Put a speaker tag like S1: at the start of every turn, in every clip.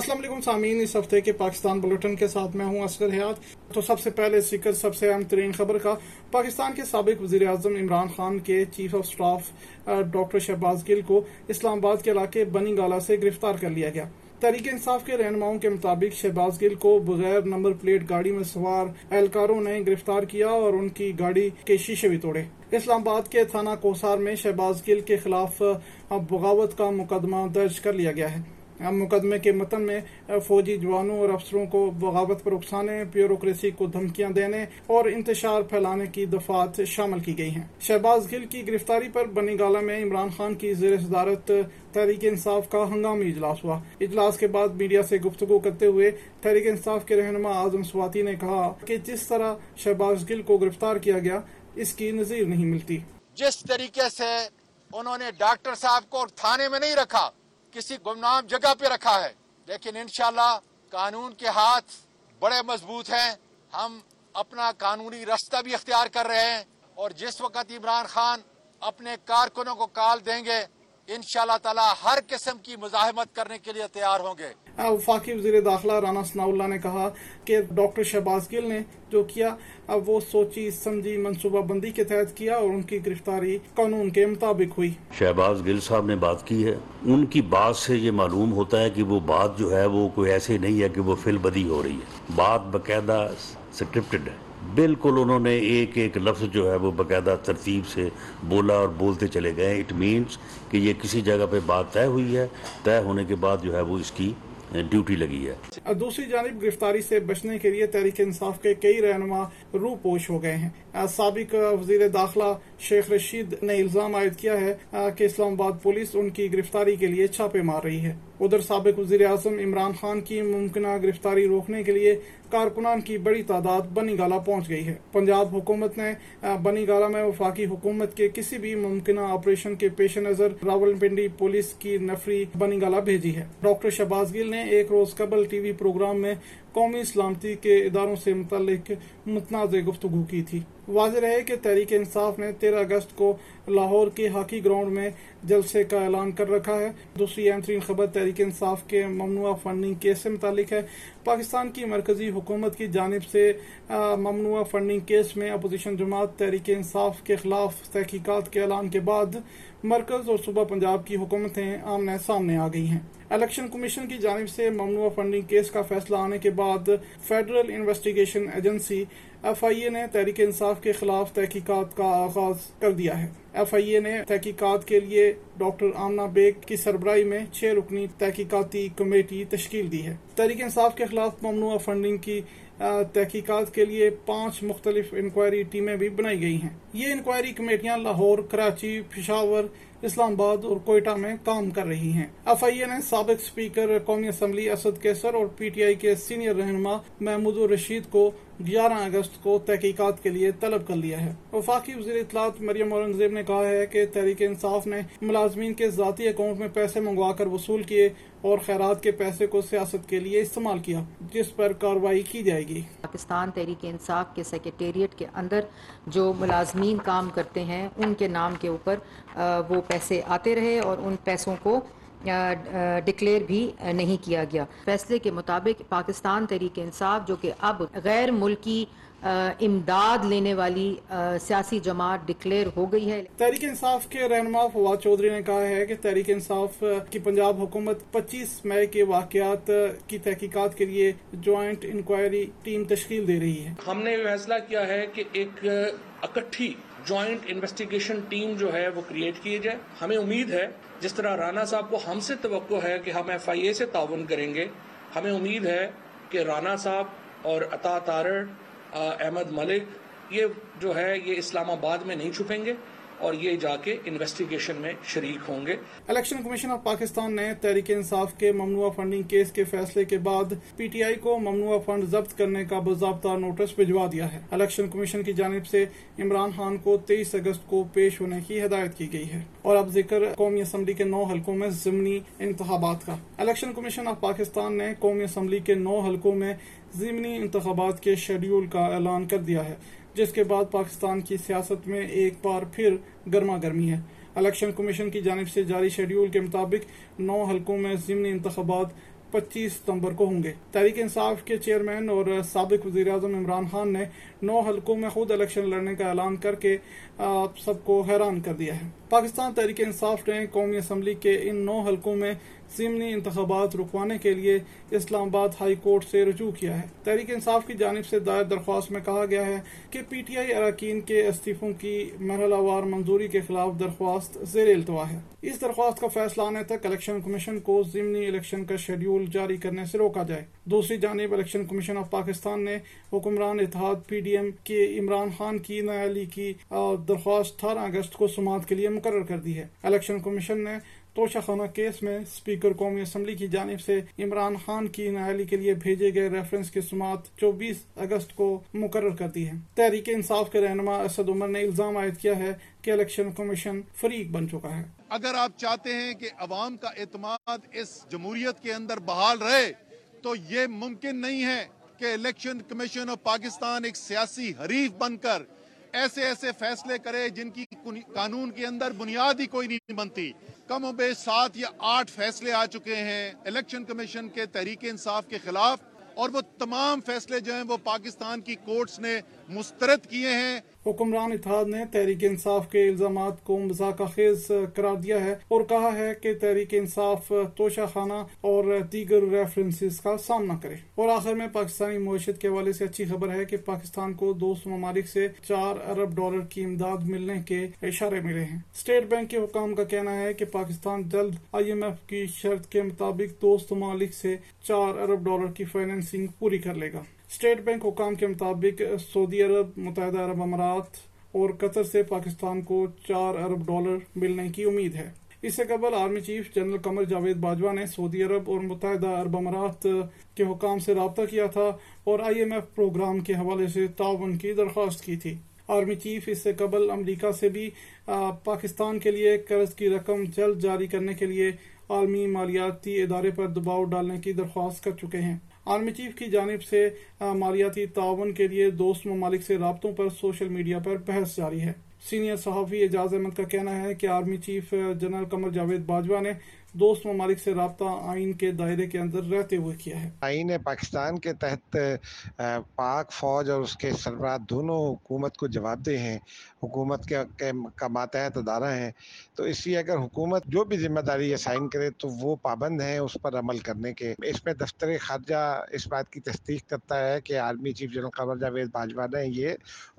S1: السلام علیکم سامعین، اس ہفتے کے پاکستان بلٹن کے ساتھ میں ہوں اسکر حیات۔ تو سب سے پہلے ذکر سب سے اہم ترین خبر کا۔ پاکستان کے سابق وزیر اعظم عمران خان کے chief of staff doctor Shahbaz Gill کو اسلام آباد کے علاقے بنی گالا سے گرفتار کر لیا گیا۔ تحریک انصاف کے رہنماؤں کے مطابق شہباز گل کو بغیر نمبر پلیٹ گاڑی میں سوار اہلکاروں نے گرفتار کیا اور ان کی گاڑی کے شیشے بھی توڑے۔ اسلام آباد کے تھانہ کوسار میں شہباز گل کے خلاف بغاوت کا مقدمہ درج کر لیا گیا ہے۔ مقدمے کے متن میں فوجی جوانوں اور افسروں کو بغاوت پر اکسانے، بیوروکریسی کو دھمکیاں دینے اور انتشار پھیلانے کی دفعات شامل کی گئی ہیں۔ شہباز گل کی گرفتاری پر بنی گالا میں عمران خان کی زیر صدارت تحریک انصاف کا ہنگامی اجلاس ہوا۔ اجلاس کے بعد میڈیا سے گفتگو کرتے ہوئے تحریک انصاف کے رہنما اعظم سواتی نے کہا کہ جس طرح شہباز گل کو گرفتار کیا گیا، اس کی نظیر نہیں ملتی۔
S2: جس طریقے سے انہوں نے ڈاکٹر صاحب کو تھانے میں نہیں رکھا کسی گمنام جگہ پہ رکھا ہے۔ لیکن انشاءاللہ قانون کے ہاتھ بڑے مضبوط ہیں۔ ہم اپنا قانونی رستہ بھی اختیار کر رہے ہیں اور جس وقت عمران خان اپنے کارکنوں کو کال دیں گے ان شاء اللہ تعالی ہر قسم کی مزاحمت کرنے کے لیے تیار ہوں گے۔
S1: وفاقی وزیر داخلہ رانا ثناء اللہ نے کہا کہ ڈاکٹر شہباز گل نے جو کیا وہ سوچی سمجھی منصوبہ بندی کے تحت کیا اور ان کی گرفتاری قانون کے مطابق ہوئی۔
S3: شہباز گل صاحب نے بات کی ہے۔ ان کی بات سے یہ معلوم ہوتا ہے کہ وہ بات جو ہے وہ کوئی ایسے نہیں ہے کہ وہ فل بدی ہو رہی ہے۔ بات باقاعدہ سکرپٹڈ ہے۔ بالکل انہوں نے ایک ایک لفظ جو ہے وہ باقاعدہ ترتیب سے بولا اور بولتے چلے گئے اٹ مینس کہ یہ کسی جگہ پہ بات طے ہوئی ہے۔ طے ہونے کے بعد جو ہے وہ اس کی ڈیوٹی لگی
S1: ہے۔ دوسری جانب گرفتاری سے بچنے کے لیے تحریک انصاف کے کئی رہنما روپوش ہو گئے ہیں۔ سابق وزیر داخلہ شیخ رشید نے الزام عائد کیا ہے کہ اسلام آباد پولیس ان کی گرفتاری کے لیے چھاپے مار رہی ہے۔ ادھر سابق وزیر اعظم عمران خان کی ممکنہ گرفتاری روکنے کے لیے کارکنان کی بڑی تعداد بنی گالا پہنچ گئی ہے۔ پنجاب حکومت نے بنی گالا میں وفاقی حکومت کے کسی بھی ممکنہ آپریشن کے پیش نظر راول پنڈی پولیس کی نفری بنی گالا بھیجی ہے۔ ڈاکٹر شہباز گل نے ایک روز قبل ٹی وی پروگرام میں قومی سلامتی کے اداروں سے متعلق متنازع گفتگو کی تھی۔ واضح رہے کہ تحریک انصاف نے تیرہ اگست کو لاہور کے ہاکی گراؤنڈ میں جلسے کا اعلان کر رکھا ہے۔ دوسری اہم ترین خبر تحریک انصاف کے ممنوع فنڈنگ کیس سے متعلق ہے۔ پاکستان کی مرکزی حکومت کی جانب سے ممنوع فنڈنگ کیس میں اپوزیشن جماعت تحریک انصاف کے خلاف تحقیقات کے اعلان کے بعد مرکز اور صوبہ پنجاب کی حکومتیں آمنے سامنے آ گئی ہیں۔ الیکشن کمیشن کی جانب سے ممنوع فنڈنگ کیس کا فیصلہ آنے کے بعد federal investigation agency F I A نے تحریک انصاف کے خلاف تحقیقات کا آغاز کر دیا ہے۔ ایف آئی اے نے تحقیقات کے لیے ڈاکٹر آمنا بیگ کی سربراہی میں چھ رکنی تحقیقاتی کمیٹی تشکیل دی ہے۔ تحریک انصاف کے خلاف ممنوع فنڈنگ کی تحقیقات کے لیے پانچ مختلف انکوائری ٹیمیں بھی بنائی گئی ہیں۔ یہ انکوائری کمیٹیاں لاہور، کراچی، پشاور اسلام آباد اور کوئٹہ میں کام کر رہی ہیں۔ ایف آئی اے نے سابق اسپیکر قومی اسمبلی اسد کیسر اور پی ٹی آئی کے سینئر رہنما محمود الرشید کو گیارہ اگست کو تحقیقات کے لیے طلب کر لیا ہے۔ وفاقی وزیر اطلاعات مریم اورنگزیب نے کہا ہے کہ تحریک انصاف نے ملازمین کے ذاتی اکاؤنٹ میں پیسے منگوا کر وصول کیے اور خیرات کے پیسے کو سیاست کے لیے استعمال کیا، جس پر کاروائی کی جائے گی۔
S4: پاکستان تحریک انصاف کے سیکریٹریٹ کے اندر جو ملازمین کام کرتے ہیں، ان کے نام کے اوپر وہ پیسے آتے رہے اور ان پیسوں کو ڈکلیئر بھی نہیں کیا گیا۔ فیصلے کے مطابق پاکستان تحریک انصاف جو کہ اب غیر ملکی امداد لینے والی سیاسی جماعت ڈکلیئر ہو گئی ہے۔
S1: تحریک انصاف کے رہنما فواد چودھری نے کہا ہے کہ تحریک انصاف کی پنجاب حکومت پچیس مئی کے واقعات کی تحقیقات کے لیے جوائنٹ انکوائری ٹیم تشکیل دے رہی ہے۔
S5: ہم نے فیصلہ کیا ہے کہ ایک اکٹھی جوائنٹ انویسٹیگیشن ٹیم جو ہے وہ کریٹ کی جائے۔ ہمیں امید ہے جس طرح رانا صاحب کو ہم سے توقع ہے کہ ہم ایف آئی اے سے تعاون کریں گے، ہمیں امید ہے کہ رانا صاحب اور عطا تارڑ احمد ملک یہ جو ہے، یہ اسلام آباد میں نہیں چھپیں گے۔ اور یہ جا کے انویسٹیگیشن میں شریک ہوں گے۔
S1: الیکشن کمیشن آف پاکستان نے تحریک انصاف کے ممنوع فنڈنگ کیس کے فیصلے کے بعد پی ٹی آئی کو ممنوع فنڈ ضبط کرنے کا باضابطہ نوٹس بھجوا دیا ہے۔ الیکشن کمیشن کی جانب سے عمران خان کو تیئیس اگست کو پیش ہونے کی ہدایت کی گئی ہے۔ اور اب ذکر قومی اسمبلی کے نو حلقوں میں ضمنی انتخابات کا۔ الیکشن کمیشن آف پاکستان نے قومی اسمبلی کے نو حلقوں میں ضمنی انتخابات کے شیڈیول کا اعلان کر دیا ہے۔ جس کے بعد پاکستان کی سیاست میں ایک بار پھر گرما گرمی ہے۔ الیکشن کمیشن کی جانب سے جاری شیڈیول کے مطابق نو حلقوں میں ضمنی انتخابات پچیس ستمبر کو ہوں گے۔ تحریک انصاف کے چیئرمین اور سابق وزیر اعظم عمران خان نے نو حلقوں میں خود الیکشن لڑنے کا اعلان کر کے سب کو حیران کر دیا ہے۔ پاکستان تحریک انصاف نے قومی اسمبلی کے ان نو حلقوں میں ضمنی انتخابات رکوانے کے لیے اسلام آباد ہائی کورٹ سے رجوع کیا ہے۔ تحریک انصاف کی جانب سے دائر درخواست میں کہا گیا ہے کہ پی ٹی آئی اراکین کے استعفوں کی مرحلہ وار منظوری کے خلاف درخواست زیر التوا ہے۔ اس درخواست کا فیصلہ آنے تک الیکشن کمیشن کو ضمنی الیکشن کا شیڈیول جاری کرنے سے روکا جائے۔ دوسری جانب الیکشن کمیشن آف پاکستان نے حکمران اتحاد پی ڈی ایم کے عمران خان کی نیالی کی درخواست اٹھارہ اگست کو سماعت کے لیے مقرر کر دی ہے۔ الیکشن کمیشن نے توشہ خانہ کیس میں اسپیکر قومی اسمبلی کی جانب سے عمران خان کی نہالی کے لیے بھیجے گئے ریفرنس کی سماعت چوبیس اگست کو مقرر کر دی ہے۔ تحریک انصاف کے رہنما اسد عمر نے الزام عائد کیا ہے کہ الیکشن کمیشن فریق بن چکا ہے۔
S6: اگر آپ چاہتے ہیں کہ عوام کا اعتماد اس جمہوریت کے اندر بحال رہے، تو یہ ممکن نہیں ہے کہ الیکشن کمیشن آف پاکستان ایک سیاسی حریف بن کر ایسے ایسے فیصلے کرے جن کی قانون کے اندر بنیاد ہی کوئی نہیں بنتی۔ کم و بیش سات یا آٹھ فیصلے آ چکے ہیں الیکشن کمیشن کے تحریک انصاف کے خلاف اور وہ تمام فیصلے جو ہیں وہ پاکستان کی کورٹس نے مسترد کیے ہیں۔
S1: حکمران اتحاد نے تحریک انصاف کے الزامات کو مذاکہ خیز قرار دیا ہے اور کہا ہے کہ تحریک انصاف توشہ خانہ اور دیگر ریفرنسز کا سامنا کرے۔ اور آخر میں پاکستانی معیشت کے حوالے سے اچھی خبر ہے کہ پاکستان کو دوست ممالک سے چار ارب ڈالر کی امداد ملنے کے اشارے ملے ہیں۔ اسٹیٹ بینک کے حکام کا کہنا ہے کہ پاکستان جلد آئی ایم ایف کی شرط کے مطابق دوست ممالک سے چار ارب ڈالر کی فائنینسنگ پوری کر لے گا۔ اسٹیٹ بینک حکام کے مطابق سعودی عرب، متحدہ عرب امارات اور قطر سے پاکستان کو چار ارب ڈالر ملنے کی امید ہے۔ اس سے قبل army chief general Qamar Javed Bajwa نے سعودی عرب اور متحدہ عرب امارات کے حکام سے رابطہ کیا تھا اور آئی ایم ایف پروگرام کے حوالے سے تعاون کی درخواست کی تھی۔ آرمی چیف اس سے قبل امریکہ سے بھی پاکستان کے لیے قرض کی رقم جلد جاری کرنے کے لیے عالمی مالیاتی ادارے پر دباؤ ڈالنے کی درخواست کر چکے ہیں۔ آرمی چیف کی جانب سے مالیاتی تعاون کے لیے دوست ممالک سے رابطوں پر سوشل میڈیا پر بحث جاری ہے۔ سینئر صحافی اعجاز احمد کا کہنا ہے کہ army chief general Qamar Javed Bajwa نے دوست ممالک سے رابطہ آئین کے دائرے کے اندر رہتے ہوئے کیا ہے۔
S7: آئین پاکستان کے تحت پاک فوج اور اس کے سربراہ دونوں حکومت کو جواب دہ ہیں۔ حکومت کے کا ماتحت ادارہ ہیں۔ تو اس لیے اگر حکومت جو بھی ذمہ داری اسائن کرے تو وہ پابند ہیں اس پر عمل کرنے کے۔ اس میں دفتر خارجہ اس بات کی تصدیق کرتا ہے کہ army chief general Qamar Javed Bajwa نے یہ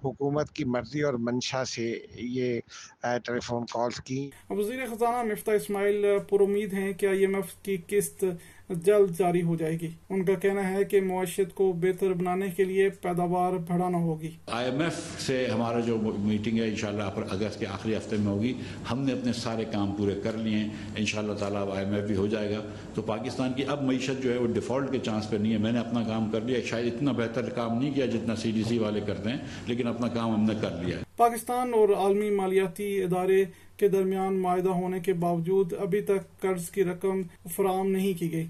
S7: حکومت کی مرضی اور منشا سے یہ ٹیلی فون کالز کی۔
S1: وزیر خزانہ مفتہ اسماعیل پر امید ہیں کہ آئی ایم ایف کی قسط جلد جاری ہو جائے گی؟ ان کا کہنا ہے کہ معاشیت کو بہتر بنانے کے لیے پیداوار بڑھانا ہوگی۔
S8: آئی ایم ایف سے ہمارا جو میٹنگ ہے، انشاءاللہ پر اگست کے آخری ہفتے میں ہوگی۔ ہم نے اپنے سارے کام پورے کر لیے ہیں۔ انشاءاللہ تعالیٰ اب آئی ایم ایف بھی ہو جائے گا۔ تو پاکستان کی اب معیشت جو ہے وہ ڈیفالٹ کے چانس پہ نہیں ہے۔ میں نے اپنا کام کر لیا۔ شاید اتنا بہتر کام نہیں کیا جتنا سی ڈی سی والے کرتے ہیں، لیکن اپنا کام ہم نے کر لیا ہے۔
S1: پاکستان اور عالمی مالیاتی ادارے کے درمیان معاہدہ ہونے کے باوجود ابھی تک قرض کی رقم فراہم نہیں کی گئی۔